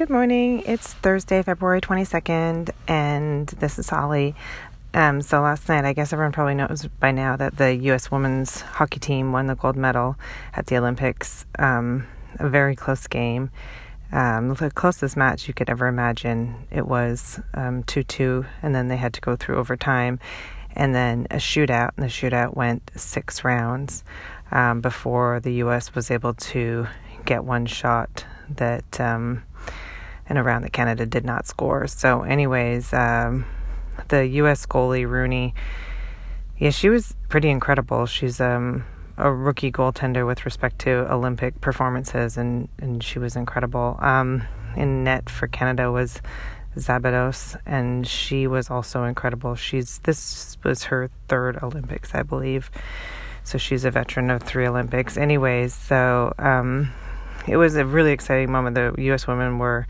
Good morning. It's Thursday, February 22nd, and this is Holly. Um, so last night, I guess everyone probably knows by now that the U.S. women's hockey team won the gold medal at the Olympics. Um, a very close game. Um, the closest match you could ever imagine. It was um, 2 2, and then they had to go through overtime, and then a shootout, and the shootout went six rounds um, before the U.S. was able to get one shot that um, in a round that Canada did not score. So, anyways, um, the U.S. goalie Rooney, yeah, she was pretty incredible. She's um, a rookie goaltender with respect to Olympic performances, and and she was incredible. Um, in net for Canada was Szabados, and she was also incredible. She's this was her third Olympics, I believe. So she's a veteran of three Olympics. Anyways, so um, it was a really exciting moment. The U.S. women were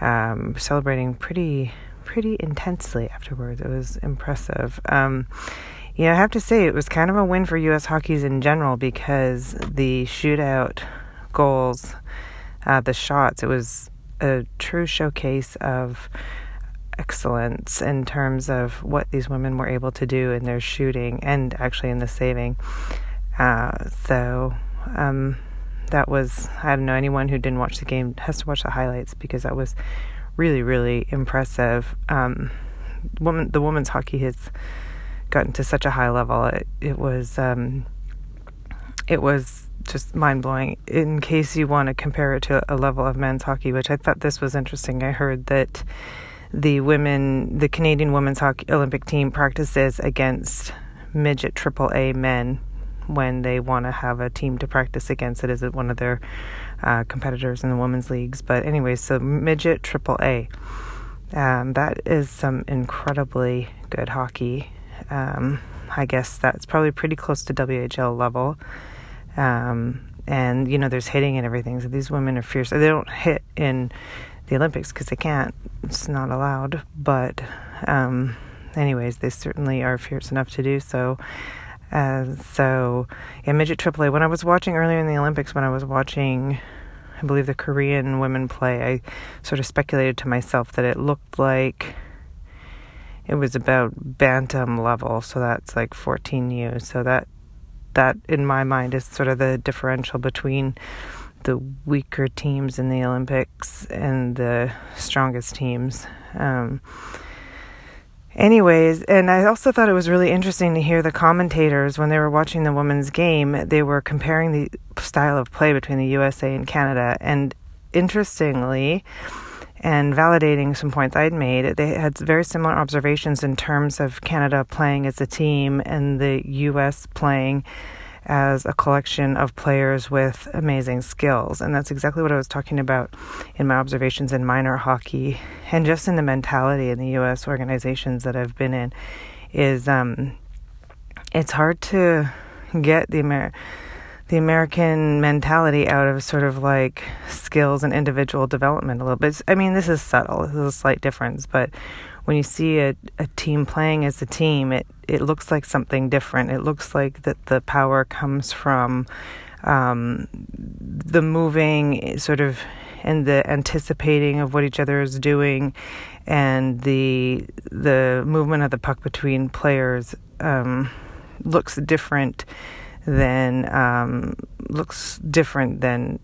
um, celebrating pretty pretty intensely afterwards. It was impressive. Um, you know, I have to say it was kind of a win for U.S. hockey's in general because the shootout goals, uh, the shots, it was a true showcase of excellence in terms of what these women were able to do in their shooting and actually in the saving. Uh, so, um, that was I don't know anyone who didn't watch the game has to watch the highlights because that was really really impressive. Um, woman, the women's hockey has gotten to such a high level. It, it was um, it was just mind blowing. In case you want to compare it to a level of men's hockey, which I thought this was interesting. I heard that the women, the Canadian women's hockey Olympic team practices against midget triple A men when they want to have a team to practice against. It is one of their uh, competitors in the women's leagues. But anyway, so midget triple A. Um, that is some incredibly good hockey. Um, I guess that's probably pretty close to WHL level. Um, and you know, there's hitting and everything. So these women are fierce. They don't hit in the Olympics because they can't. It's not allowed. But um, anyways, they certainly are fierce enough to do so. Uh, so, yeah, midget AAA. When I was watching earlier in the Olympics, when I was watching, I believe the Korean women play, I sort of speculated to myself that it looked like it was about bantam level. So that's like 14U. So that that in my mind is sort of the differential between the weaker teams in the Olympics and the strongest teams. Um, Anyways, and I also thought it was really interesting to hear the commentators when they were watching the women's game, they were comparing the style of play between the USA and Canada. And interestingly, and validating some points I'd made, they had very similar observations in terms of Canada playing as a team and the US playing as a collection of players with amazing skills. And that's exactly what I was talking about in my observations in minor hockey and just in the mentality in the US organizations that I've been in is um, it's hard to get the Amer- the American mentality out of sort of like skills and individual development a little bit. I mean, this is subtle. This is a slight difference, but when you see a, a team playing as a team, it, it looks like something different. It looks like that the power comes from um, the moving sort of and the anticipating of what each other is doing and the the movement of the puck between players um, looks different than um, looks different than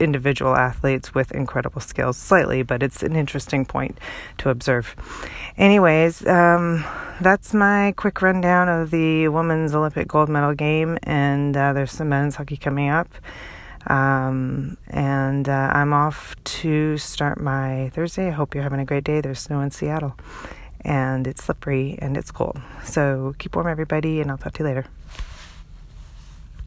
individual athletes with incredible skills slightly, but it's an interesting point to observe. Anyways, um, that's my quick rundown of the women's Olympic gold medal game, and uh, there's some men's hockey coming up. Um, and uh, I'm off to start my Thursday. I hope you're having a great day. There's snow in Seattle, and it's slippery and it's cold. So keep warm, everybody, and I'll talk to you later.